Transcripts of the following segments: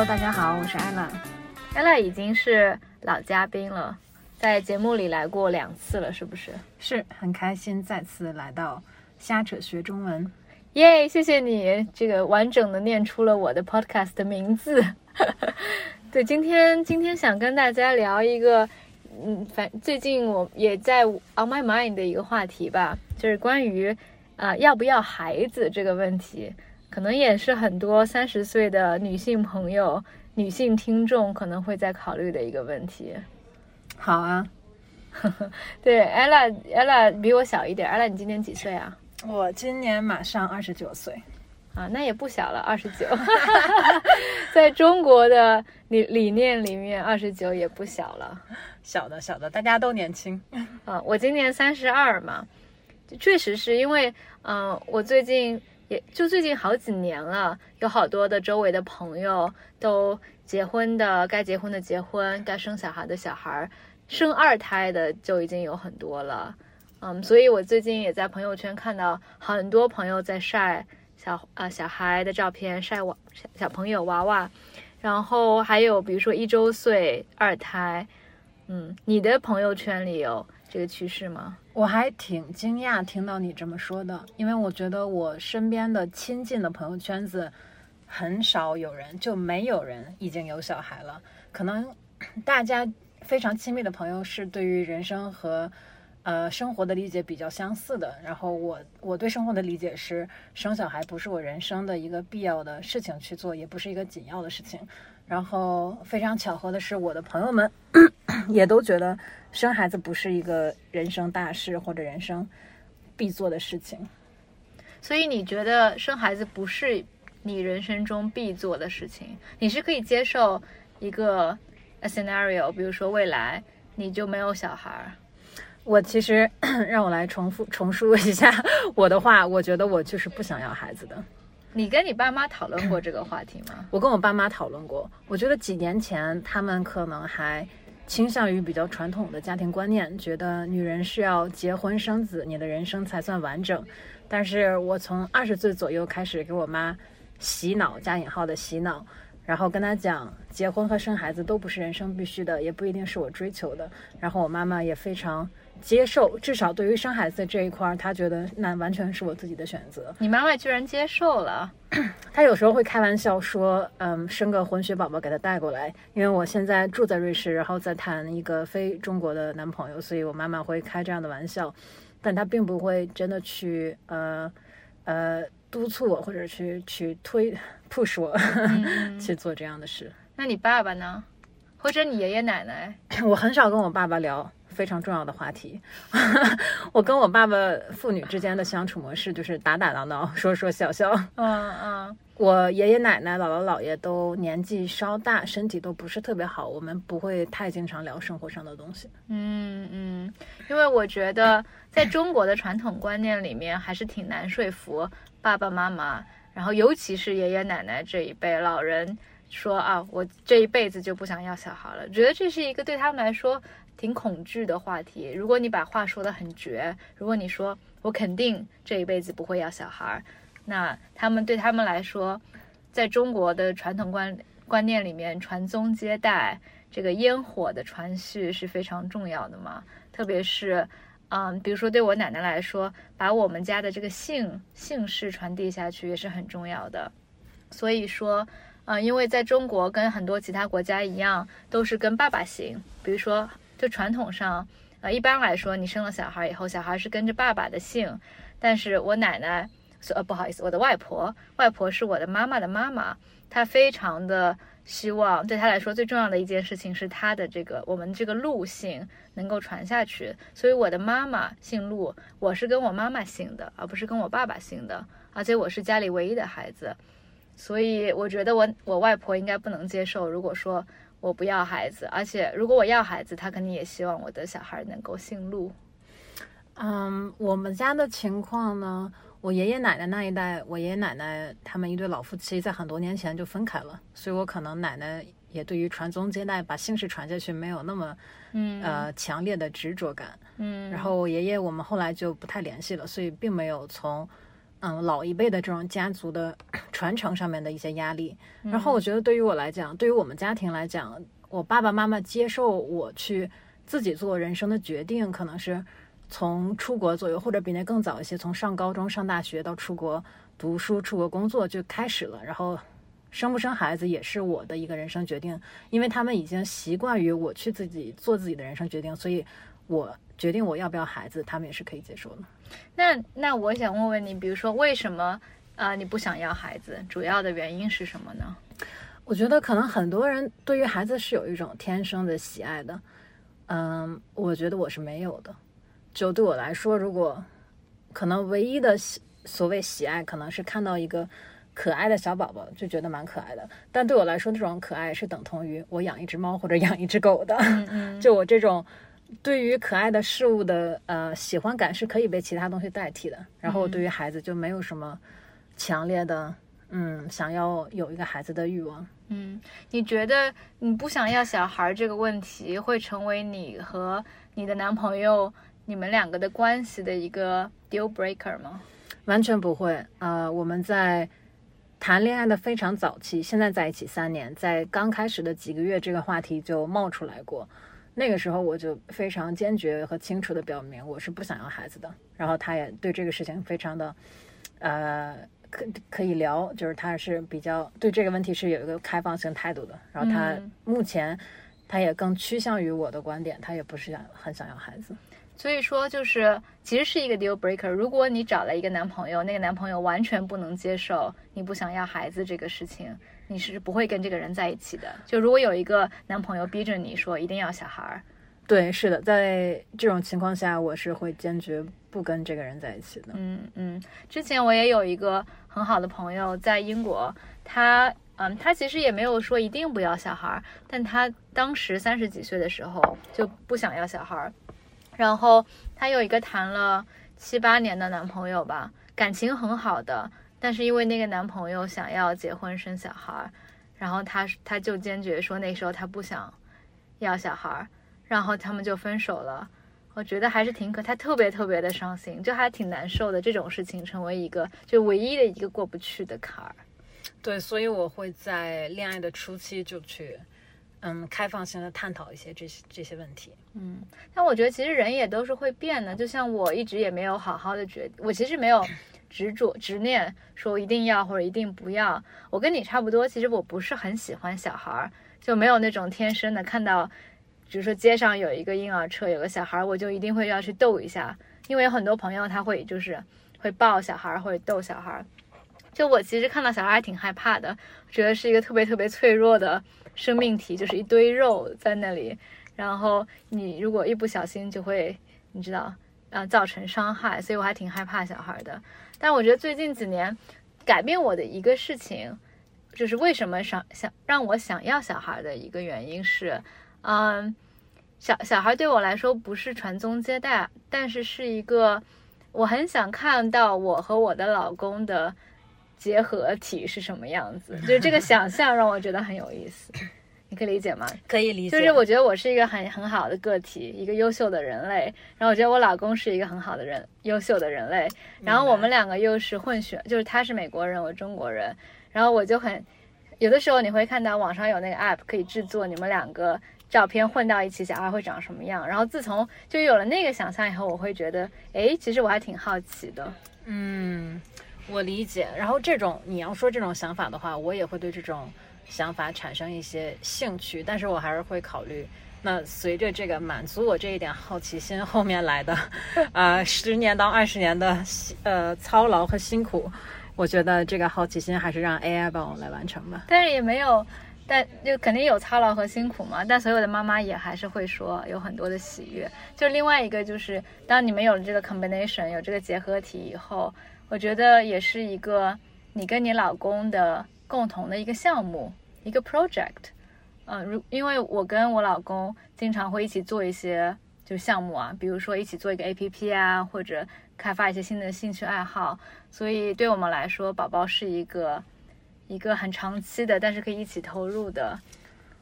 Hello，大家好，我是艾拉。艾拉已经是老嘉宾了，在节目里来过两次了，是不是？是很开心再次来到瞎扯学中文。耶，谢谢你，这个完整的念出了我的 podcast 的名字。对，今天今天想跟大家聊一个，嗯，反最近我也在 on my mind 的一个话题吧，就是关于啊要不要孩子这个问题，可能也是很多三十岁的女性朋友、女性听众可能会在考虑的一个问题。好啊，对，ella ella 比我小一点，ella 你今年几岁啊？我今年马上二十九岁，啊，那也不小了，二十九，在中国的理理念里面，二十九也不小了，小的小的，大家都年轻。啊，我今年三十二嘛，确实是因为，嗯，我最近也就最近好几年了，有好多的周围的朋友都结婚的，该结婚的结婚，该生小孩的小孩，生二胎的就已经有很多了。嗯，所以我最近也在朋友圈看到很多朋友在晒小啊小孩的照片，晒娃小小朋友娃娃，然后还有比如说一周岁二胎，嗯，你的朋友圈里有这个趋势吗？我还挺惊讶听到你这么说的，因为我觉得我身边的亲近的朋友圈子很少有人，就没有人已经有小孩了。可能 大家非常亲密的朋友是对于人生和。呃，生活的理解比较相似的。然后我我对生活的理解是，生小孩不是我人生的一个必要的事情去做，也不是一个紧要的事情。然后非常巧合的是，我的朋友们也都觉得生孩子不是一个人生大事或者人生必做的事情。所以你觉得生孩子不是你人生中必做的事情？你是可以接受一个 scenario，比如说未来你就没有小孩？我其实 让我来重复重述一下 我的话，我觉得我就是不想要孩子的。你跟你爸妈讨论过这个话题吗？我跟我爸妈讨论过，我觉得几年前他们可能还倾向于比较传统的家庭观念，觉得女人是要结婚生子，你的人生才算完整。但是我从二十岁左右开始给我妈洗脑加引号的洗脑，然后跟她讲，结婚和生孩子都不是人生必须的，也不一定是我追求的。然后我妈妈也非常。接受，至少对于生孩子这一块，他觉得那完全是我自己的选择。你妈妈居然接受了，她有时候会开玩笑说：“嗯，生个混血宝宝给她带过来。”因为我现在住在瑞士，然后再谈一个非中国的男朋友，所以我妈妈会开这样的玩笑，但她并不会真的去呃呃督促我或者去去推 push 我 去做这样的事。那你爸爸呢？或者你爷爷奶奶？我很少跟我爸爸聊。非常重要的话题，我跟我爸爸父女之间的相处模式就是打打闹闹，说说笑笑。嗯嗯，我爷爷奶奶、姥姥姥爷都年纪稍大，身体都不是特别好，我们不会太经常聊生活上的东西。嗯嗯，因为我觉得在中国的传统观念里面，还是挺难说服爸爸妈妈，然后尤其是爷爷奶奶这一辈老人说啊，我这一辈子就不想要小孩了，觉得这是一个对他们来说。挺恐惧的话题。如果你把话说得很绝，如果你说我肯定这一辈子不会要小孩儿，那他们对他们来说，在中国的传统观观念里面，传宗接代这个烟火的传续是非常重要的嘛。特别是，嗯，比如说对我奶奶来说，把我们家的这个姓姓氏传递下去也是很重要的。所以说，嗯，因为在中国跟很多其他国家一样，都是跟爸爸姓，比如说。就传统上，呃，一般来说，你生了小孩以后，小孩是跟着爸爸的姓。但是我奶奶，呃，不好意思，我的外婆，外婆是我的妈妈的妈妈，她非常的希望，对她来说最重要的一件事情是她的这个我们这个陆姓能够传下去。所以我的妈妈姓陆，我是跟我妈妈姓的，而不是跟我爸爸姓的。而且我是家里唯一的孩子，所以我觉得我我外婆应该不能接受，如果说。我不要孩子，而且如果我要孩子，他肯定也希望我的小孩能够姓陆。嗯，我们家的情况呢，我爷爷奶奶那一代，我爷爷奶奶他们一对老夫妻在很多年前就分开了，所以我可能奶奶也对于传宗接代、把姓氏传下去没有那么，嗯呃强烈的执着感。嗯，然后我爷爷我们后来就不太联系了，所以并没有从嗯老一辈的这种家族的传承上面的一些压力。然后我觉得对于我来讲，对于我们家庭来讲，我爸爸妈妈接受我去自己做人生的决定，可能是从出国左右，或者比那更早一些，从上高中、上大学到出国读书、出国工作就开始了。然后生不生孩子也是我的一个人生决定，因为他们已经习惯于我去自己做自己的人生决定，所以我决定我要不要孩子，他们也是可以接受的。那那我想问问你，比如说为什么呃你不想要孩子？主要的原因是什么呢？我觉得可能很多人对于孩子是有一种天生的喜爱的，嗯，我觉得我是没有的。就对我来说，如果可能唯一的喜所谓喜爱，可能是看到一个可爱的小宝宝就觉得蛮可爱的。但对我来说，这种可爱是等同于我养一只猫或者养一只狗的。嗯 就我这种对于可爱的事物的呃喜欢感是可以被其他东西代替的。然后我对于孩子就没有什么强烈的嗯想要有一个孩子的欲望。嗯，你觉得你不想要小孩这个问题会成为你和你的男朋友你们两个的关系的一个 deal breaker 吗？完全不会。呃，我们在谈恋爱的非常早期，现在在一起三年，在刚开始的几个月，这个话题就冒出来过。那个时候我就非常坚决和清楚的表明我是不想要孩子的，然后他也对这个事情非常的，呃，可可以聊，就是他是比较对这个问题是有一个开放性态度的。然后他嗯目前他也更趋向于我的观点，他也不是想很想要孩子。所以说，就是其实是一个 deal breaker。如果你找了一个男朋友，那个男朋友完全不能接受你不想要孩子这个事情，你是不会跟这个人在一起的。就如果有一个男朋友逼着你说一定要小孩儿，对，是的，在这种情况下，我是会坚决不跟这个人在一起的。嗯嗯，之前我也有一个很好的朋友在英国，他嗯，他其实也没有说一定不要小孩儿，但他当时三十几岁的时候就不想要小孩儿，然后她有一个谈了七八年的男朋友吧，感情很好的，但是因为那个男朋友想要结婚生小孩，然后她她就坚决说那时候她不想要小孩，然后他们就分手了。我觉得还是挺可，他特别特别的伤心，就还挺难受的。这种事情成为一个就唯一的一个过不去的坎儿。对，所以我会在恋爱的初期就去，嗯，开放性的探讨一些这些这些问题。嗯，但我觉得其实人也都是会变的，就像我一直也没有好好的决，我其实没有执着执念说一定要或者一定不要。我跟你差不多，其实我不是很喜欢小孩儿，就没有那种天生的看到，比如说街上有一个婴儿车，有个小孩儿，我就一定会要去逗一下，因为有很多朋友他会就是会抱小孩儿或者逗小孩儿。就我其实看到小孩还挺害怕的，觉得是一个特别特别脆弱的生命体，就是一堆肉在那里，然后你如果一不小心就会，你知道，呃，造成伤害，所以我还挺害怕小孩的。但我觉得最近几年改变我的一个事情，就是为什么想想让我想要小孩的一个原因是，嗯，小小孩对我来说不是传宗接代，但是是一个我很想看到我和我的老公的结合体是什么样子，就是这个想象让我觉得很有意思。你可以理解吗？可以理解，就是我觉得我是一个很很好的个体，一个优秀的人类。然后我觉得我老公是一个很好的人，优秀的人类。然后我们两个又是混血，就是他是美国人，我中国人。然后我就很，有的时候你会看到网上有那个 app 可以制作你们两个照片混到一起，小孩会长什么样。然后自从就有了那个想象以后，我会觉得，哎，其实我还挺好奇的。嗯，我理解。然后这种你要说这种想法的话，我也会对这种想法产生一些兴趣，但是我还是会考虑。那随着这个满足我这一点好奇心后面来的，呃，十年到二十年的呃操劳和辛苦，我觉得这个好奇心还是让 AI 帮我来完成吧。但是也没有，但就肯定有操劳和辛苦嘛。但所有的妈妈也还是会说有很多的喜悦。就另外一个就是，当你们有了这个 combination，有这个结合体以后，我觉得也是一个你跟你老公的共同的一个项目，一个 project。嗯，如因为我跟我老公经常会一起做一些就项目啊，比如说一起做一个 APP 啊，或者开发一些新的兴趣爱好，所以对我们来说，宝宝是一个一个很长期的，但是可以一起投入的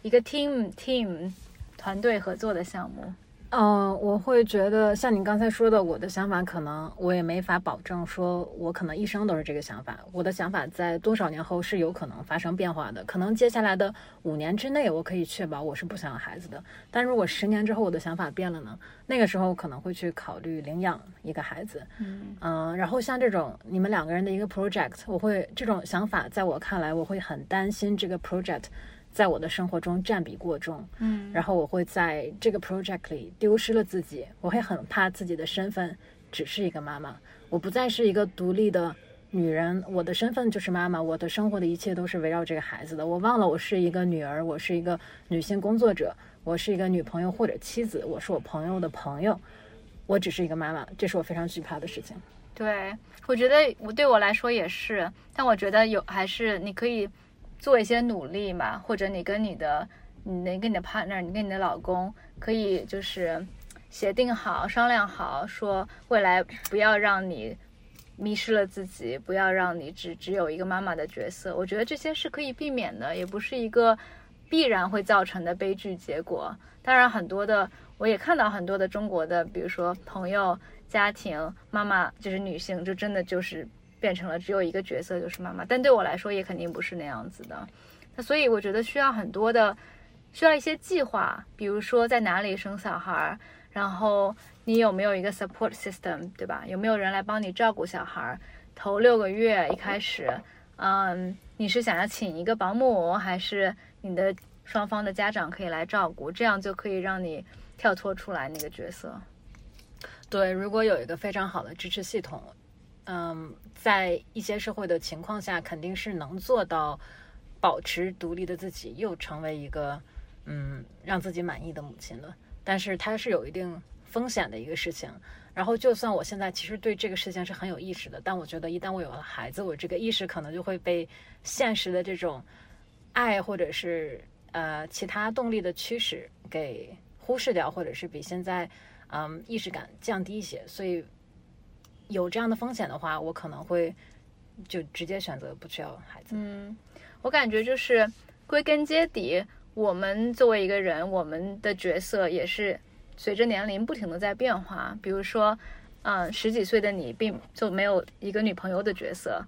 一个 team team 团队合作的项目。嗯，我会觉得像你刚才说的，我的想法可能我也没法保证，说我可能一生都是这个想法。我的想法在多少年后是有可能发生变化的，可能接下来的五年之内，我可以确保我是不想要孩子的。但如果十年之后我的想法变了呢？那个时候可能会去考虑领养一个孩子。嗯嗯，然后像这种你们两个人的一个 project，我会这种想法在我看来，我会很担心这个 project。在我的生活中占比过重，嗯，然后我会在这个 project 里丢失了自己，我会很怕自己的身份只是一个妈妈，我不再是一个独立的女人，我的身份就是妈妈，我的生活的一切都是围绕这个孩子的，我忘了我是一个女儿，我是一个女性工作者，我是一个女朋友或者妻子，我是我朋友的朋友，我只是一个妈妈，这是我非常惧怕的事情。对，我觉得我对我来说也是，但我觉得有还是你可以。做一些努力嘛，或者你跟你的，你跟你的 partner，你跟你的老公可以就是协定好、商量好，说未来不要让你迷失了自己，不要让你只只有一个妈妈的角色。我觉得这些是可以避免的，也不是一个必然会造成的悲剧结果。当然，很多的我也看到很多的中国的，比如说朋友、家庭、妈妈，就是女性，就真的就是。变成了只有一个角色就是妈妈，但对我来说也肯定不是那样子的。那所以我觉得需要很多的，需要一些计划，比如说在哪里生小孩，然后你有没有一个 support system，对吧？有没有人来帮你照顾小孩？头六个月一开始，嗯，你是想要请一个保姆，还是你的双方的家长可以来照顾？这样就可以让你跳脱出来那个角色。对，如果有一个非常好的支持系统。嗯，在一些社会的情况下，肯定是能做到保持独立的自己，又成为一个嗯让自己满意的母亲了。但是它是有一定风险的一个事情。然后，就算我现在其实对这个事情是很有意识的，但我觉得一旦我有了孩子，我这个意识可能就会被现实的这种爱或者是呃其他动力的驱使给忽视掉，或者是比现在嗯意识感降低一些。所以。有这样的风险的话，我可能会就直接选择不去要孩子。嗯，我感觉就是归根结底，我们作为一个人，我们的角色也是随着年龄不停的在变化。比如说，嗯，十几岁的你并就没有一个女朋友的角色，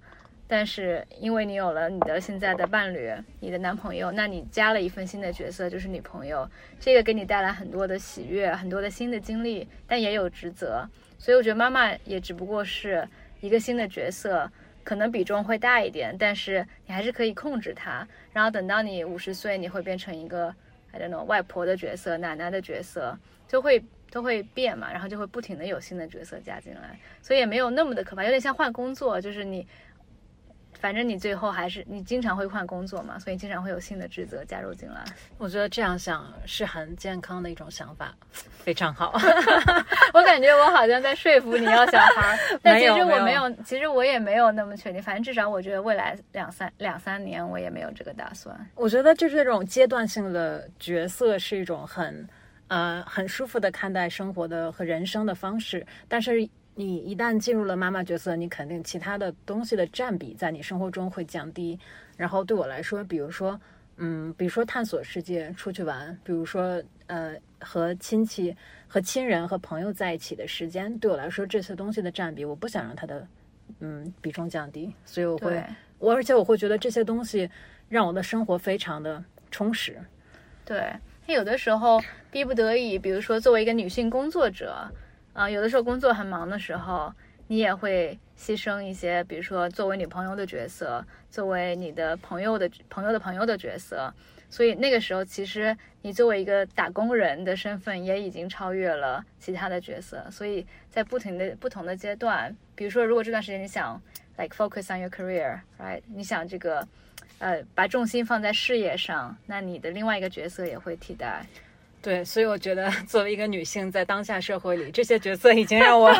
但是因为你有了你的现在的伴侣，你的男朋友，那你加了一份新的角色，就是女朋友。这个给你带来很多的喜悦，很多的新的经历，但也有职责。所以我觉得妈妈也只不过是一个新的角色，可能比重会大一点，但是你还是可以控制它。然后等到你五十岁，你会变成一个 I don't know 外婆的角色、奶奶的角色，就会都会变嘛，然后就会不停的有新的角色加进来，所以也没有那么的可怕，有点像换工作，就是你。反正你最后还是你经常会换工作嘛，所以经常会有新的职责加入进来。我觉得这样想是很健康的一种想法，非常好。我感觉我好像在说服你要小孩，但其实我没有，其实我也没有那么确定。反正至少我觉得未来两三两三年我也没有这个打算。我觉得就是这种阶段性的角色是一种很呃很舒服的看待生活的和人生的方式，但是。你一旦进入了妈妈角色，你肯定其他的东西的占比在你生活中会降低。然后对我来说，比如说，嗯，比如说探索世界、出去玩，比如说，呃，和亲戚、和亲人、和朋友在一起的时间，对我来说这些东西的占比，我不想让它的，嗯，比重降低。所以我会，我而且我会觉得这些东西让我的生活非常的充实。对，有的时候逼不得已，比如说作为一个女性工作者。啊，有的时候工作很忙的时候，你也会牺牲一些，比如说作为女朋友的角色，作为你的朋友的朋友的朋友的角色。所以那个时候，其实你作为一个打工人的身份，也已经超越了其他的角色。所以在不停的不同的阶段，比如说，如果这段时间你想 like focus on your career，right？你想这个，呃，把重心放在事业上，那你的另外一个角色也会替代。对，所以我觉得 作为一个女性，在当下社会里，这些角色已经让我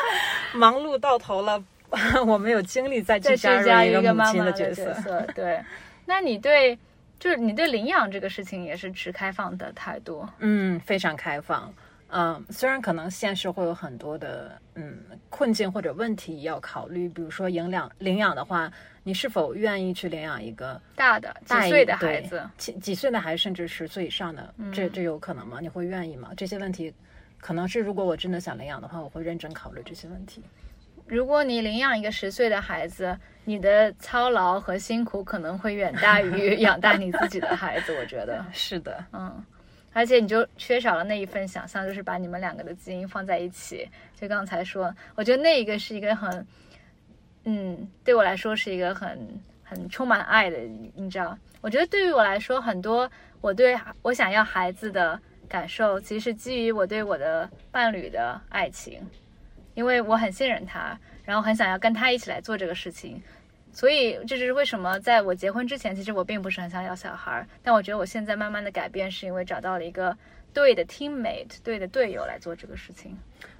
忙碌到头了。我没有精力再去加入一个母亲的角色。对，那你对，就是你对领养这个事情也是持开放的态度？嗯，非常开放。嗯，虽然可能现实会有很多的嗯困境或者问题要考虑，比如说领养领养的话，你是否愿意去领养一个大的几岁的孩子？几几岁的孩子，甚至十岁以上的，这这有可能吗？你会愿意吗？这些问题可能是如果我真的想领养的话，我会认真考虑这些问题。如果你领养一个十岁的孩子，你的操劳和辛苦可能会远大于 养大你自己的孩子。我觉得是的，嗯，而且你就缺少了那一份想象，就是把你们两个的基因放在一起。就刚才说，我觉得那一个是一个很，嗯，对我来说是一个很很充满爱的，你知道？我觉得对于我来说，很多我对我想要孩子的感受，其实基于我对我的伴侣的爱情。因为我很信任他，然后很想要跟他一起来做这个事情，所以这就是为什么在我结婚之前，其实我并不是很想要小孩。但我觉得我现在慢慢的改变，是因为找到了一个对的 teammate，对的队友来做这个事情。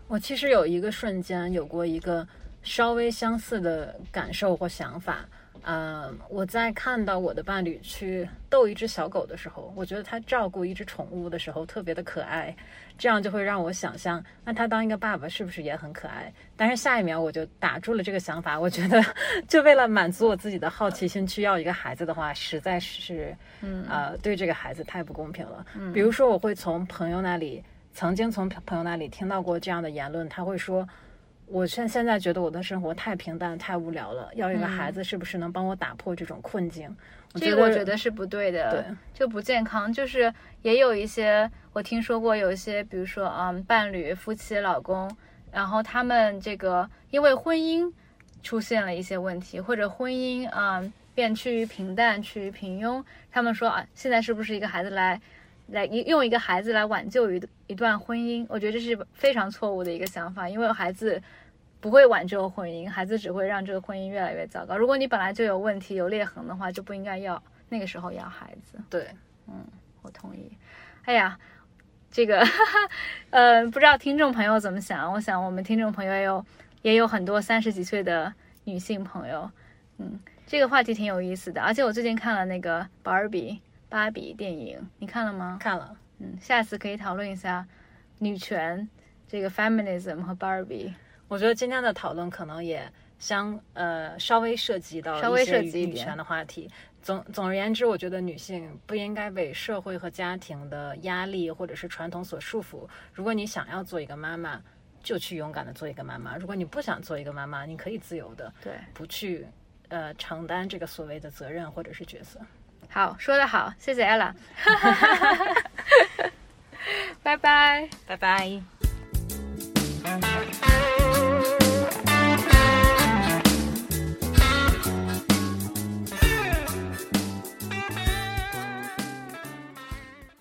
我其实有一个瞬间有过一个稍微相似的感受或想法。呃，我在看到我的伴侣去逗一只小狗的时候，我觉得他照顾一只宠物的时候特别的可爱，这样就会让我想象，那他当一个爸爸是不是也很可爱？但是下一秒我就打住了这个想法，我觉得就为了满足我自己的好奇心去要一个孩子的话，实在是，嗯，呃，对这个孩子太不公平了。嗯，比如说我会从朋友那里，曾经从朋友那里听到过这样的言论，他会说。我现现在觉得我的生活太平淡、太无聊了，要一个孩子是不是能帮我打破这种困境？这个我觉得是不对的，对，就不健康。就是也有一些我听说过，有一些比如说嗯，伴侣、夫妻、老公，然后他们这个因为婚姻出现了一些问题，或者婚姻啊变趋于平淡、趋于平庸，他们说啊，现在是不是一个孩子来？来用一个孩子来挽救一一段婚姻，我觉得这是非常错误的一个想法，因为孩子不会挽救婚姻，孩子只会让这个婚姻越来越糟糕。如果你本来就有问题、有裂痕的话，就不应该要那个时候要孩子。对，嗯，我同意。哎呀，这个，呃，不知道听众朋友怎么想？我想我们听众朋友也有也有很多三十几岁的女性朋友，嗯，这个话题挺有意思的。而且我最近看了那个 Barbie。芭比电影你看了吗？看了，嗯，下次可以讨论一下女权这个 feminism 和芭比。我觉得今天的讨论可能也相呃稍微涉及到稍微涉及女权的话题。总总而言之，我觉得女性不应该被社会和家庭的压力或者是传统所束缚。如果你想要做一个妈妈，就去勇敢的做一个妈妈；如果你不想做一个妈妈，你可以自由的对不去呃承担这个所谓的责任或者是角色。好，说的好，谢谢 ella，拜拜，拜拜。